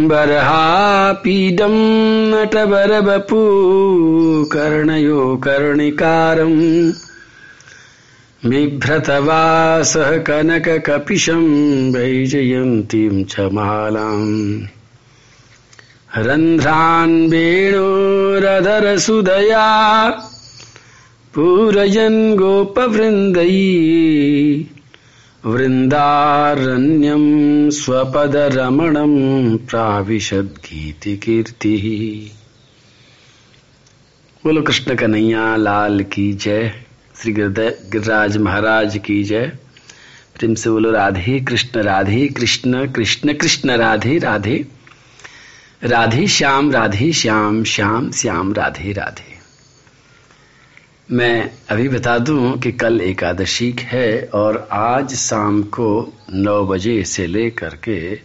बर्हापीडं नटवरवपू कर्णयो कर्णिकारम् बिभ्रतवासः कनककपिशं वैजयन्तीं च मालाम्। रन्ध्रान् वेणोरधरसुदया पूरयन् गोपवृन्दै वृन्दारण्यं स्वपदरमणं प्राविशद्गीतिकीर्तिः। बोलो कृष्ण कन्हैया, लाल की जय, श्री गिरिराज महाराज की जय। प्रेम से बोलो, राधे कृष्ण राधे कृष्ण कृष्ण कृष्ण, राधे राधे। राधे श्याम राधे श्याम श्याम श्याम, राधे राधे। मैं अभी बता दूँ कि कल एकादशी है और आज शाम को नौ बजे से लेकर के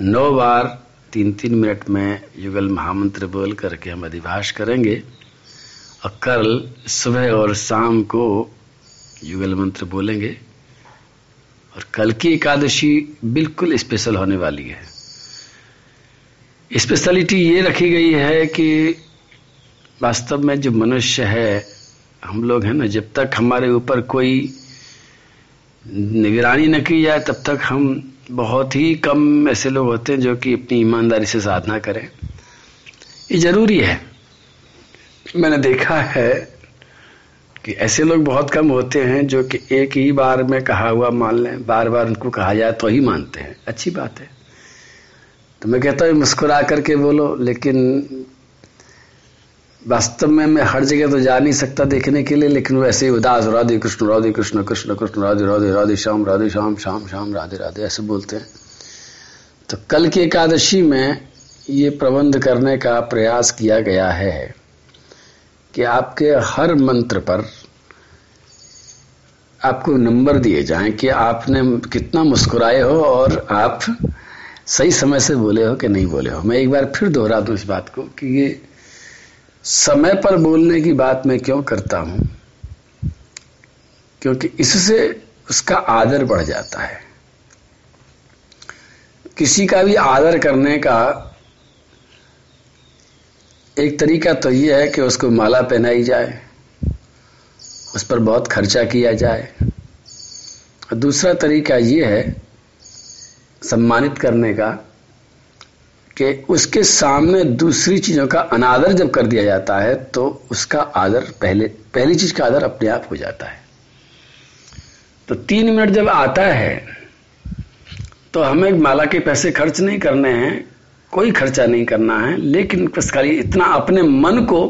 नौ बार तीन तीन मिनट में युगल महामंत्र बोल करके हम अधिभाष करेंगे। और कल सुबह और शाम को युगल मंत्र बोलेंगे। और कल की एकादशी बिल्कुल स्पेशल होने वाली है। स्पेशलिटी ये रखी गई है कि वास्तव में जो मनुष्य है, हम लोग हैं ना, जब तक हमारे ऊपर कोई निगरानी न की जाए, तब तक हम बहुत ही कम ऐसे लोग होते हैं जो कि अपनी ईमानदारी से साधना करें। ये ज़रूरी है। मैंने देखा है कि ऐसे लोग बहुत कम होते हैं जो कि एक ही बार में कहा हुआ मान लें बार बार उनको कहा जाए तो ही मानते हैं। अच्छी बात है। तो मैं कहता हूँ, मुस्कुरा करके बोलो, लेकिन वास्तव में मैं हर जगह तो जा नहीं सकता देखने के लिए, लेकिन वैसे ही उदास, राधे कृष्ण राधे कृष्ण कृष्ण कृष्ण, राधे राधे राधे, श्याम राधे, श्याम श्याम श्याम, राधे राधे, ऐसे बोलते हैं। तो कल की एकादशी में ये प्रबंध करने का प्रयास किया गया है कि आपके हर मंत्र पर आपको नंबर दिए जाएँ कि आपने कितना मुस्कुराए हो और आप सही समय से बोले हो कि नहीं बोले हो। मैं एक बार फिर दोहरा दूँ इस बात को कि ये समय पर बोलने की बात मैं क्यों करता हूँ? क्योंकि इससे उसका आदर बढ़ जाता है। किसी का भी आदर करने का एक तरीका तो यह है कि उसको माला पहनाई जाए, उस पर बहुत खर्चा किया जाए। दूसरा तरीका यह है सम्मानित करने का कि उसके सामने दूसरी चीज़ों का अनादर जब कर दिया जाता है तो उसका आदर पहले, पहली चीज़ का आदर अपने आप हो जाता है। तो तीन मिनट जब आता है तो हमें माला के पैसे खर्च नहीं करने हैं, कोई खर्चा नहीं करना है, लेकिन बस इतना अपने मन को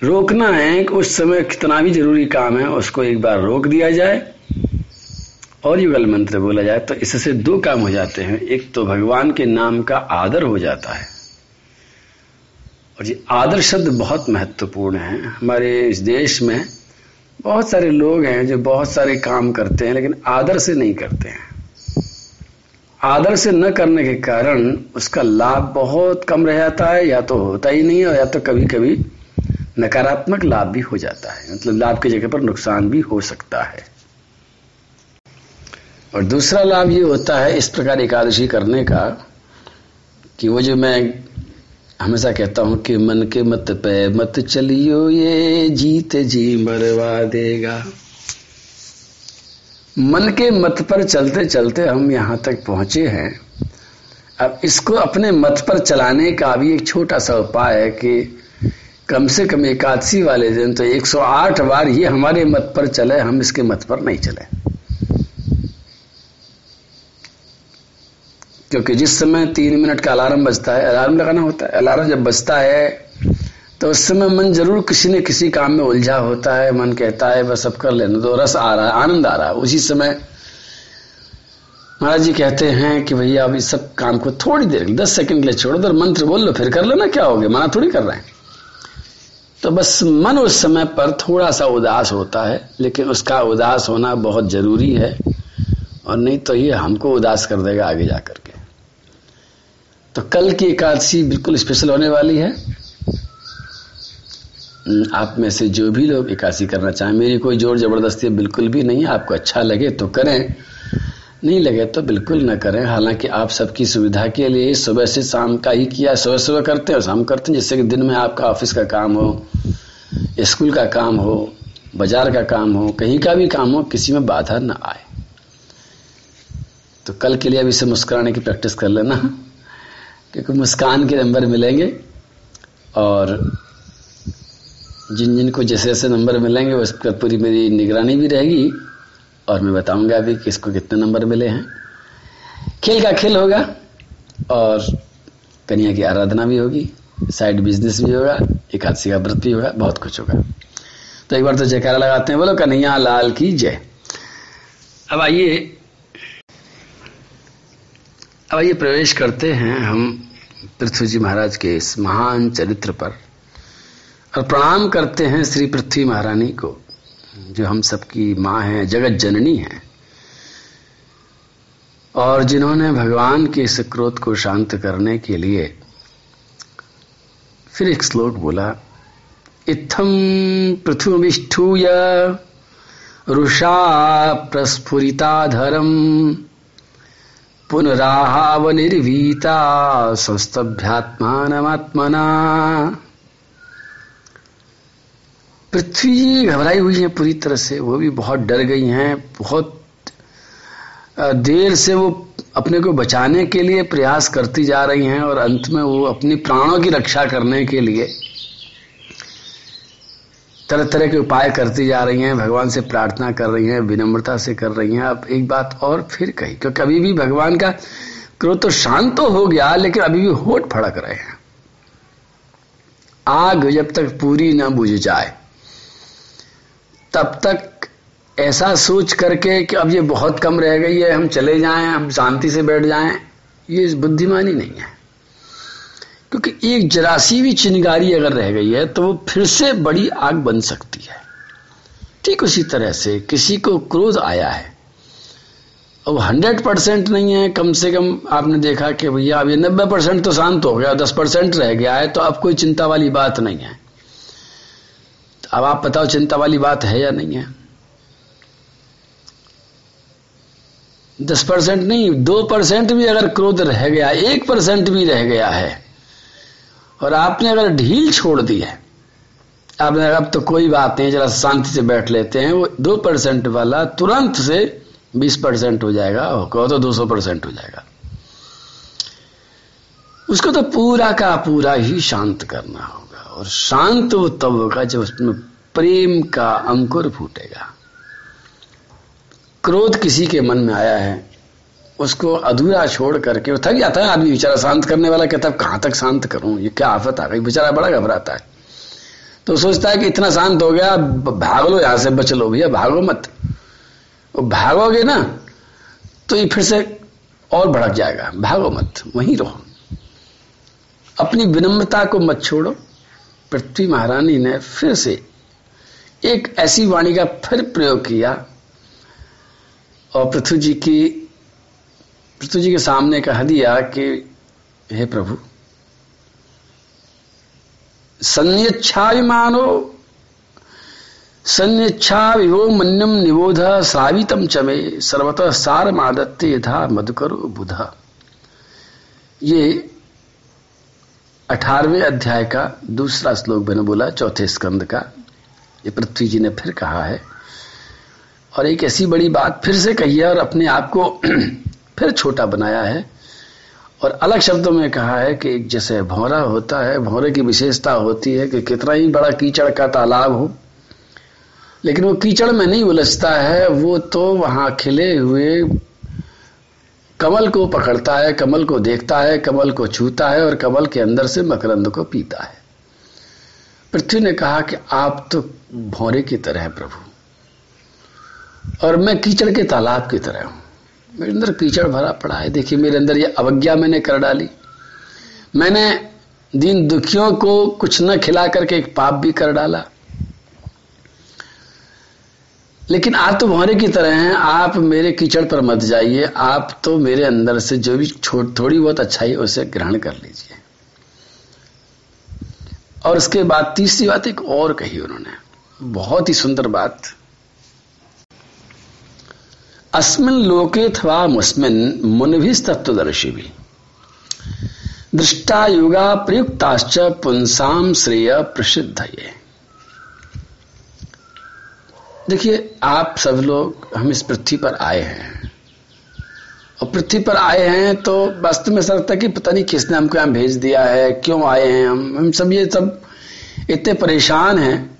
रोकना है कि उस समय कितना भी ज़रूरी काम है, उसको एक बार रोक दिया जाए। और युगल मंत्र बोला जाए तो इससे दो काम हो जाते हैं। एक तो भगवान के नाम का आदर हो जाता है। और ये आदर शब्द बहुत महत्वपूर्ण है। हमारे इस देश में बहुत सारे लोग हैं जो बहुत सारे काम करते हैं, लेकिन आदर से नहीं करते हैं। आदर से न करने के कारण उसका लाभ बहुत कम रह जाता है, या तो होता ही नहीं है या तो कभी कभी नकारात्मक लाभ भी हो जाता है। मतलब लाभ की जगह पर नुकसान भी हो सकता है। और दूसरा लाभ ये होता है इस प्रकार एकादशी करने का कि वो जो मैं हमेशा कहता हूँ कि मन के मत पे मत चलियो ये जीत जी मरवा देगा। मन के मत पर चलते चलते हम यहाँ तक पहुँचे हैं। अब इसको अपने मत पर चलाने का भी एक छोटा सा उपाय है कि कम से कम एकादशी वाले दिन तो 108 बार ये हमारे मत पर चले, हम इसके मत पर नहीं चले। क्योंकि जिस समय तीन मिनट का अलार्म बजता है, अलार्म लगाना होता है, अलार्म जब बजता है तो उस समय मन ज़रूर किसी न किसी काम में उलझा होता है, मन कहता है, बस अब कर लेना तो रस आ रहा है, आनंद आ रहा है। उसी समय महाराज जी कहते हैं कि भैया अब इस सब काम को थोड़ी देर, दस सेकंड के लिए छोड़ दो मंत्र बोल लो, फिर कर लेना, क्या हो गया? मना थोड़ी कर रहे हैं। तो बस मन उस समय पर थोड़ा सा उदास होता है, लेकिन उसका उदास होना बहुत ज़रूरी है, और नहीं तो ये हमको उदास कर देगा आगे जाकर के। तो कल की एकादशी बिल्कुल स्पेशल होने वाली है। हम्म, आप में से जो भी लोग एकादशी करना चाहें मेरी कोई ज़ोर ज़बरदस्ती बिल्कुल भी नहीं आपको अच्छा लगे तो करें नहीं लगे तो बिल्कुल न करें। हालाँकि आप सबकी सुविधा के लिए सुबह से शाम का ही किया सुबह सुबह करते हो शाम करते हैं जिससे कि दिन में आपका ऑफ़िस का काम हो स्कूल का काम हो बाज़ार का काम हो कहीं का भी काम हो किसी में बाधा ना आए। तो कल के लिए अभी से मुस्कुराने की प्रैक्टिस कर लेना। क्योंकि मुस्कान के नंबर मिलेंगे और जिन जिन को जैसे जैसे नंबर मिलेंगे उस पर पूरी मेरी निगरानी भी रहेगी और मैं बताऊँगा अभी किसको कितने नंबर मिले हैं। खेल का खेल होगा और कन्या की आराधना भी होगी साइड बिज़नेस भी होगा, एकादशी का व्रत भी होगा, बहुत कुछ होगा। तो एक बार तो जयकारा लगाते हैं, बोलो, कन्हैया लाल की जय। अब आइए अब आइए प्रवेश करते हैं हम पृथ्वी जी महाराज के इस महान चरित्र पर। और प्रणाम करते हैं श्री पृथ्वी महारानी को, जो हम सबकी माँ है, जगत जननी है। और जिन्होंने भगवान के इस क्रोध को शांत करने के लिए फिर एक श्लोक बोला इत्थम पृथ्वीष्ठूय रुषा प्रस्फुरिताधरम। पुनराहाव निर्वीता संस्तभ्यात्मात्मना पृथ्वी घबराई हुई है पूरी तरह से, वो भी बहुत डर गई हैं, बहुत देर से वो अपने को बचाने के लिए प्रयास करती जा रही हैं और अंत में वो अपनी प्राणों की रक्षा करने के लिए तरह तरह के उपाय करती जा रही हैं, भगवान से प्रार्थना कर रही हैं, विनम्रता से कर रही हैं। अब एक बात और फिर कही, क्योंकि अभी भी भगवान का क्रोध तो शांत तो हो गया, लेकिन अभी भी होठ फड़क रहे हैं। आग जब तक पूरी ना बुझ जाए, तब तक ऐसा सोच करके कि अब ये बहुत कम रह गई है, हम चले जाएँ, हम शांति से बैठ जाएँ, ये बुद्धिमानी नहीं है। क्योंकि एक जरासी भी चिनगारी अगर रह गई है तो वो फिर से बड़ी आग बन सकती है। ठीक उसी तरह से किसी को क्रोध आया है। अब हंड्रेड परसेंट नहीं है, कम से कम आपने देखा कि भैया अब ये नब्बे परसेंट तो शांत हो गया, दस परसेंट रह गया है तो अब कोई चिंता वाली बात नहीं है। अब आप बताओ चिंता वाली बात है या नहीं है? दस परसेंट नहीं, दो परसेंट भी अगर क्रोध रह गया, एक परसेंट भी रह गया है और आपने अगर ढील छोड़ दी है, आपने अब तो कोई बात नहीं, जरा शांति से बैठ लेते हैं, वो दो परसेंट वाला तुरंत से बीस परसेंट हो जाएगा कहो तो दो सौ परसेंट हो जाएगा। उसको तो पूरा का पूरा ही शांत करना होगा, और शांत वो तब होगा जब उसमें प्रेम का अंकुर फूटेगा। क्रोध किसी के मन में आया है उसको अधूरा छोड़ करके, वो थक जाता है आदमी, बेचारा शांत करने वाला, कहता है, कहाँ तक शांत करूँ? ये क्या आफत आ गई? बेचारा बड़ा घबराता है। तो सोचता है कि इतना शांत हो गया भाग लो यहाँ से बच लो भैया, भागो मत। वो भागोगे ना तो ये फिर से और भड़क जाएगा। भागो मत, वहीं रहो। अपनी विनम्रता को मत छोड़ो। पृथ्वी महारानी ने फिर से एक ऐसी वाणी का फिर प्रयोग किया और पृथ्वी जी की पृथ्वी जी के सामने कह दिया कि, हे प्रभु संयच्छाभिमानो संयच्छा विभो मन्यम निबोध श्रावितम चमे सर्वतः सार मादत्ते यथा मधुकर बुध। ये अठारहवें अध्याय का दूसरा श्लोक मैंने बोला, चौथे स्कंद का। ये पृथ्वी जी ने फिर कहा है। और एक ऐसी बड़ी बात फिर से कही है और अपने आप को फिर छोटा बनाया है। और अलग शब्दों में कहा है कि एक जैसे भौरा होता है, भौरे की विशेषता होती है कि कितना ही बड़ा कीचड़ का तालाब हो, लेकिन वो कीचड़ में नहीं उलझता है, वो तो वहाँ खिले हुए कमल को पकड़ता है, कमल को देखता है, कमल को छूता है और कमल के अंदर से मकरंद को पीता है। पृथ्वी ने कहा कि आप तो भौरे की तरह प्रभु, और मैं कीचड़ के तालाब की तरह हूँ। मेरे अंदर कीचड़ भरा पड़ा है। देखिए, मेरे अंदर ये अवज्ञा मैंने कर डाली। मैंने दीन दुखियों को कुछ न खिला करके एक पाप भी कर डाला। लेकिन आप तो भौरे की तरह हैं। आप मेरे कीचड़ पर मत जाइए। आप तो मेरे अंदर से जो भी थोड़ी बहुत अच्छाई उसे ग्रहण कर लीजिए। और उसके बाद तीसरी बात एक और कही उन्होंने। बहुत ही सुंदर बात। अस्मिन लोके थवा मुस्मिन तत्वदर्शी भी दृष्टा युगा प्रयुक्ताश्च पुंसाम श्रेय प्रसिद्ध ये देखिए, आप सब लोग हम इस पृथ्वी पर आए हैं। और पृथ्वी पर आए हैं तो वास्तव में लगता है कि पता नहीं किसने हमको यहाँ भेज दिया है, क्यों आए हैं हम? हम सब ये सब इतने परेशान हैं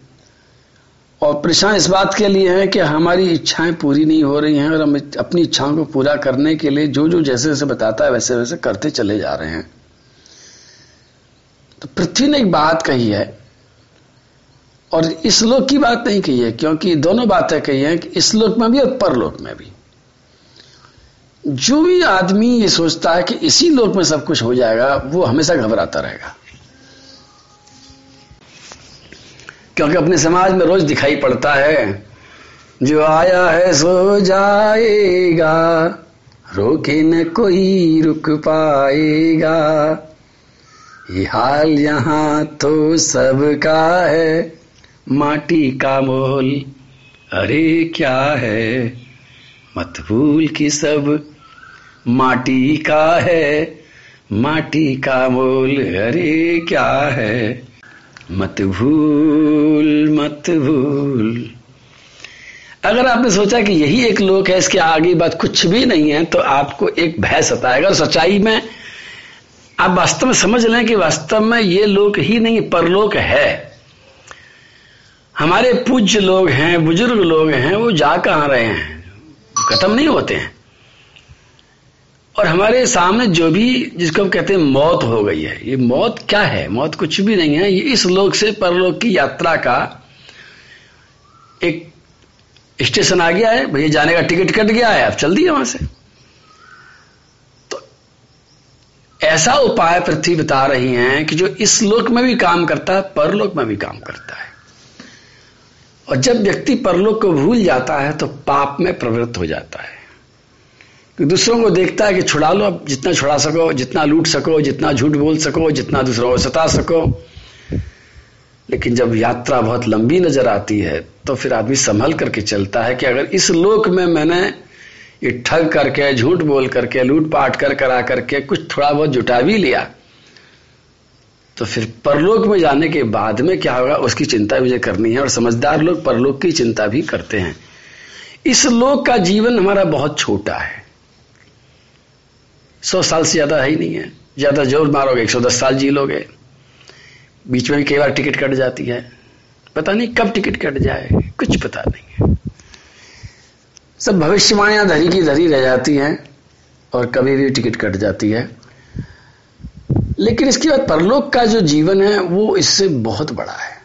और परेशान इस बात के लिए है कि हमारी इच्छाएँ पूरी नहीं हो रही हैं और हम अपनी इच्छाओं को पूरा करने के लिए जो जो जैसे जैसे बताता है वैसे वैसे करते चले जा रहे हैं। तो पृथ्वी ने एक बात कही है और इस लोक की बात नहीं कही है, क्योंकि दोनों बातें कही हैं कि इस लोक में भी और परलोक में भी। जो भी आदमी ये सोचता है कि इसी लोक में सब कुछ हो जाएगा, वो हमेशा घबराता रहेगा। क्योंकि अपने समाज में रोज दिखाई पड़ता है। जो आया है सो जाएगा, रोके न कोई रुक पाएगा। ये हाल यहाँ तो सबका है, माटी का मोल, अरे क्या है? मत भूल की सब माटी का है, माटी का मोल, अरे क्या है? मत भूल मत भूल। अगर आपने सोचा कि यही एक लोक है, इसके आगे बात कुछ भी नहीं है तो आपको एक भय सताएगा। और सच्चाई में आप वास्तव में समझ लें कि वास्तव में ये लोक ही नहीं, परलोक है। हमारे पूज्य लोग हैं, बुज़ुर्ग लोग हैं, वो जा कहाँ रहे हैं? खत्म नहीं होते हैं। और हमारे सामने जो भी, जिसको हम कहते हैं मौत हो गई है, ये मौत क्या है? मौत कुछ भी नहीं है। ये इस लोक से परलोक की यात्रा का एक स्टेशन आ गया है। भैया, जाने का टिकट कट गया है। आप चल दिए वहाँ से? तो ऐसा उपाय पृथ्वी बता रही हैं कि जो इस लोक में भी काम करता है, परलोक में भी काम करता है। और जब व्यक्ति परलोक को भूल जाता है तो पाप में प्रवृत्त हो जाता है। दूसरों को देखता है कि छुड़ा लो, अब जितना छुड़ा सको, जितना लूट सको, जितना झूठ बोल सको, जितना दूसरों को सता सको। लेकिन जब यात्रा बहुत लंबी नज़र आती है तो फिर आदमी संभल करके चलता है कि अगर इस लोक में मैंने ये ठग करके, झूठ बोल करके लूट पाट कर करा करके कुछ थोड़ा बहुत जुटा भी लिया तो फिर परलोक में जाने के बाद में क्या होगा? उसकी चिंता मुझे करनी है और समझदार लोग परलोक की चिंता भी करते हैं। इस लोक का जीवन हमारा बहुत छोटा है। सौ साल से ज़्यादा है ही नहीं है। ज़्यादा ज़ोर मारोगे, एक सौ दस साल जी लोगे। बीच में भी कई बार टिकट कट जाती है। पता नहीं कब टिकट कट जाए, कुछ पता नहीं है। सब भविष्यवाणियाँ धरी की धरी रह जाती हैं और कभी भी टिकट कट जाती है। लेकिन इसके बाद परलोक का जो जीवन है, वो इससे बहुत बड़ा है।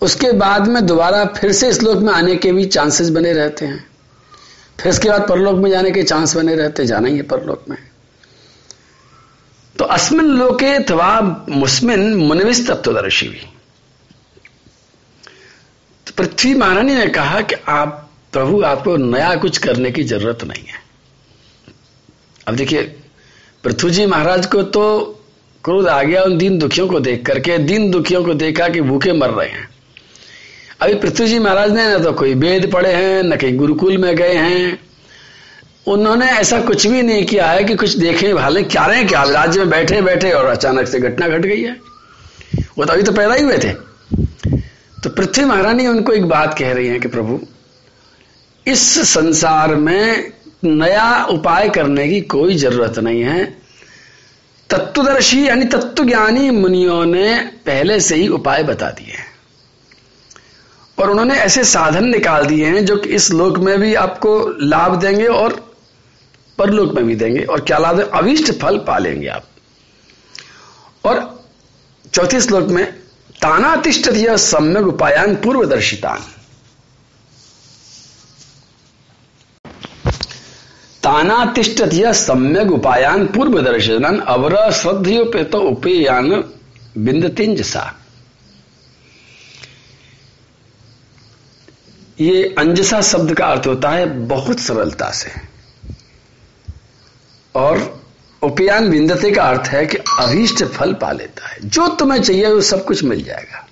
उसके बाद में दोबारा फिर से इस लोक में आने के भी चांसेस बने रहते हैं। फिर इसके बाद परलोक में जाने के चांस बने रहते, जाना ही है परलोक में। तो अस्मिन लोके अथवा मुस्मिन मुनविस तत्वदर्शी भी। तो पृथ्वी महारानी ने कहा कि आप, प्रभु, आपको नया कुछ करने की ज़रूरत नहीं है। अब देखिए पृथ्वी जी महाराज को तो क्रोध आ गया उन दीन दुखियों को देख करके। दीन दुखियों को देखा कि भूखे मर रहे हैं। अभी पृथ्वी जी महाराज ने ना तो कोई वेद पढ़े हैं, न कहीं गुरुकुल में गए हैं। उन्होंने ऐसा कुछ भी नहीं किया है कि कुछ देखें भाले, क्या रहे क्या राज्य में बैठे बैठे और अचानक से घटना घट गट गई है। वो तो अभी तो पैदा ही हुए थे। तो पृथ्वी महारानी उनको एक बात कह रही है कि प्रभु, इस संसार में नया उपाय करने की कोई ज़रूरत नहीं है। तत्वदर्शी यानी तत्वज्ञानी मुनियों ने पहले से ही उपाय बता दिए हैं। और उन्होंने ऐसे साधन निकाल दिए हैं जो कि इस लोक में भी आपको लाभ देंगे और परलोक में भी देंगे। और क्या लाभ है? अविष्ट फल पालेंगे आप। और चौथे श्लोक में तानातिष्ठ यह सम्यक उपायान पूर्वदर्शितान। तानातिष्ठ सम्यक उपायान पूर्व दर्शन अवर श्रद्धयोपेत उपेयान बिंदतिंज ये अंजसा शब्द का अर्थ होता है बहुत सरलता से। और उपयान विंदते का अर्थ है कि अभीष्ट फल पा लेता है। जो तुम्हें चाहिए वो सब कुछ मिल जाएगा।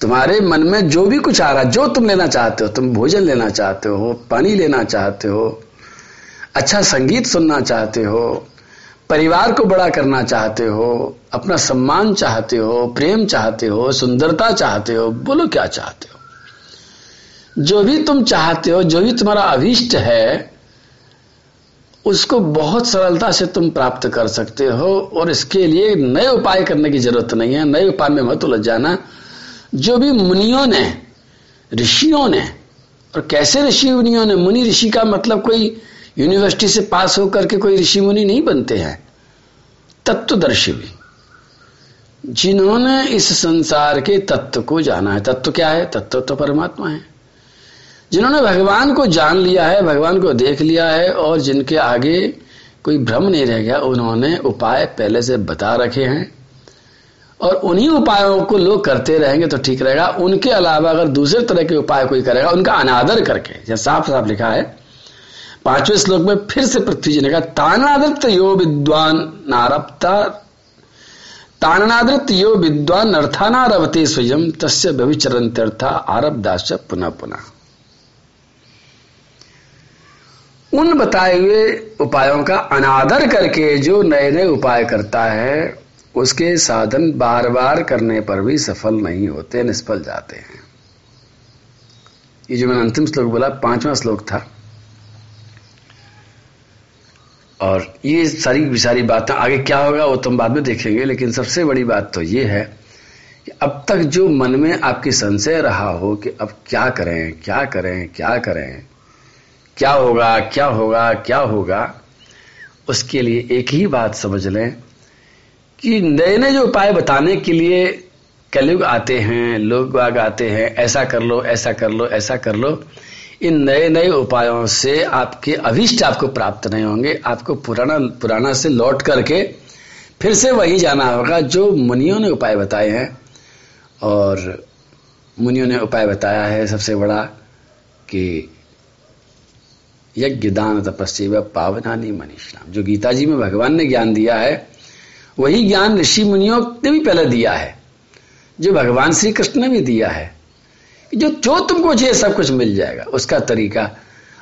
तुम्हारे मन में जो भी कुछ आ रहा है जो तुम लेना चाहते हो, तुम भोजन लेना चाहते हो, पानी लेना चाहते हो अच्छा संगीत सुनना चाहते हो, परिवार को बड़ा करना चाहते हो, अपना सम्मान चाहते हो, प्रेम चाहते हो, सुंदरता चाहते हो, बोलो क्या चाहते हो। जो भी तुम चाहते हो, जो भी तुम्हारा अभिष्ट है, उसको बहुत सरलता से तुम प्राप्त कर सकते हो और इसके लिए नए उपाय करने की ज़रूरत नहीं है। नए उपाय में मत उलझ जाना। जो भी मुनियों ने, ऋषियों ने, और कैसे ऋषि मुनियों ने, मुनि ऋषि का मतलब कोई यूनिवर्सिटी से पास होकर के कोई ऋषि मुनि नहीं बनते हैं। तत्वदर्शी भी। जिन्होंने इस संसार के तत्व को जाना है। तत्व क्या है? तत्व तो परमात्मा है। जिन्होंने भगवान को जान लिया है, भगवान को देख लिया है और जिनके आगे कोई भ्रम नहीं रह गया, उन्होंने उपाय पहले से बता रखे हैं। और उन्हीं उपायों को लोग करते रहेंगे तो ठीक रहेगा। उनके अलावा अगर दूसरे तरह के उपाय कोई करेगा, उनका अनादर करके, जैसे साफ़ साफ़ लिखा है, पाँचवें श्लोक में फिर से पृथ्वी जी ने कहा, तानादृत यो विद्वान नारप्ता, तानादृत यो विद्वान अर्थानारवते स्वयं, तस्य व्यविचरंत्यर्था आरब्दाश पुनः पुनः। उन बताए हुए उपायों का अनादर करके जो नए नए उपाय करता है, उसके साधन बार बार करने पर भी सफल नहीं होते, निष्फल जाते हैं। ये जो मैंने अंतिम श्लोक बोला, पांचवा श्लोक था। और ये सारी सारी बातें, आगे क्या होगा वो तुम बाद में देखेंगे, लेकिन सबसे बड़ी बात तो ये है कि अब तक जो मन में आपकी संशय रहा हो कि अब क्या करें क्या करें क्या करें क्या होगा क्या होगा क्या होगा? उसके लिए एक ही बात समझ लें कि नए नए जो उपाय बताने के लिए कलयुग आते हैं लोग बाग आते हैं, ऐसा कर लो, ऐसा कर लो, ऐसा कर लो, इन नए नए उपायों से आपके अभिष्ट आपको प्राप्त नहीं होंगे, आपको पुराना पुराना से लौट करके फिर से वही जाना होगा, जो मुनियों ने उपाय बताए हैं। और मुनियों ने उपाय बताया है सबसे बड़ा कि यज्ञ दान तपस्या पावनानी मनीषणाम जो गीता जी में भगवान ने ज्ञान दिया है, वही ज्ञान ऋषि मुनियों ने भी पहले दिया है। जो भगवान श्री कृष्ण ने भी दिया है। जो जो तुमको चाहिए सब कुछ मिल जाएगा, उसका तरीका।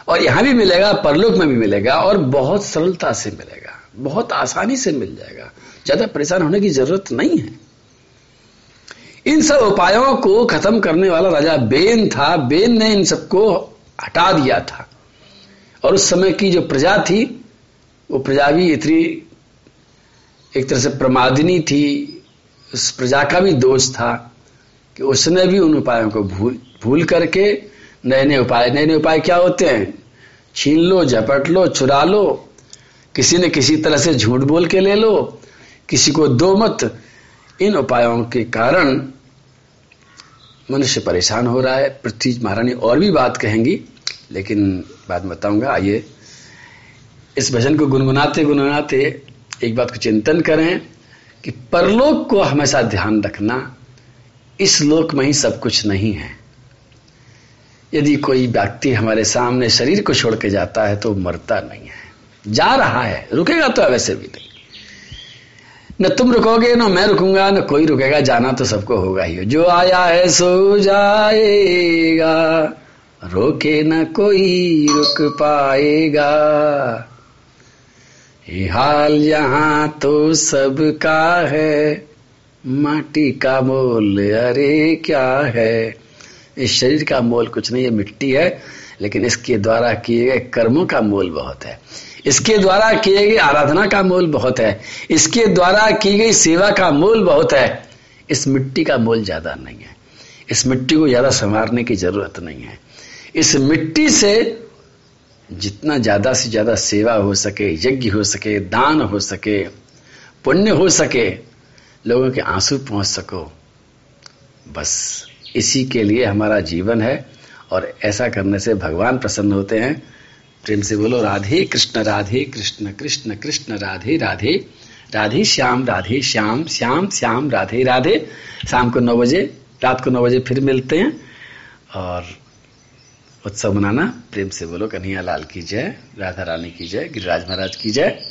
और यहाँ भी मिलेगा, परलोक में भी मिलेगा, और बहुत सरलता से मिलेगा, बहुत आसानी से मिल जाएगा। ज़्यादा परेशान होने की ज़रूरत नहीं है। इन सब उपायों को खत्म करने वाला राजा बेन था। बेन ने इन सबको हटा दिया था। और उस समय की जो प्रजा थी, वो प्रजा भी इतनी, एक तरह से प्रमादिनी थी। उस प्रजा का भी दोष था कि उसने भी उन उपायों को भूल भूल करके नए नए उपाय नए नए उपाय क्या होते हैं? छीन लो, झपट लो, चुरा लो, किसी ने किसी तरह से झूठ बोल के ले लो, किसी को दो मत। इन उपायों के कारण मनुष्य परेशान हो रहा है। पृथ्वी महारानी और भी बात कहेंगी। लेकिन बाद में बताऊँगा, आइए। इस भजन को गुनगुनाते गुनगुनाते एक बात को चिंतन करें कि परलोक को हमेशा ध्यान रखना इस लोक में ही सब कुछ नहीं है। यदि कोई व्यक्ति हमारे सामने शरीर को छोड़ के जाता है तो मरता नहीं है। जा रहा है, रुकेगा तो वैसे भी नहीं। न तुम रुकोगे, न मैं रुकूँगा, न कोई रुकेगा, जाना तो सबको होगा ही। जो आया है सो जाएगा। रोके न कोई रुक पाएगा। ये हाल यहाँ तो सबका है। माटी का मोल, अरे क्या है? इस शरीर का मोल कुछ नहीं है मिट्टी है, लेकिन इसके द्वारा किए गए कर्मों का मोल बहुत है। इसके द्वारा किए गए आराधना का मोल बहुत है। इसके द्वारा की गई सेवा का मोल बहुत है। इस मिट्टी का मोल ज़्यादा नहीं है। इस मिट्टी को ज़्यादा संवारने की ज़रूरत नहीं है। इस मिट्टी से जितना ज़्यादा से ज़्यादा सेवा हो सके, यज्ञ हो सके, दान हो सके, पुण्य हो सके, लोगों के आँसू पहुँच सको। बस इसी के लिए हमारा जीवन है और ऐसा करने से भगवान प्रसन्न होते हैं। प्रेम से बोलो, राधे कृष्ण राधे कृष्ण कृष्ण कृष्ण, राधे राधे राधे श्याम राधे श्याम श्याम श्याम, राधे राधे। शाम को नौ बजे, रात को नौ बजे फिर मिलते हैं और उत्सव मनाना, प्रेम से बोलो, कन्हैया लाल की जय, राधा रानी की जय, गिरिराज महाराज की जय।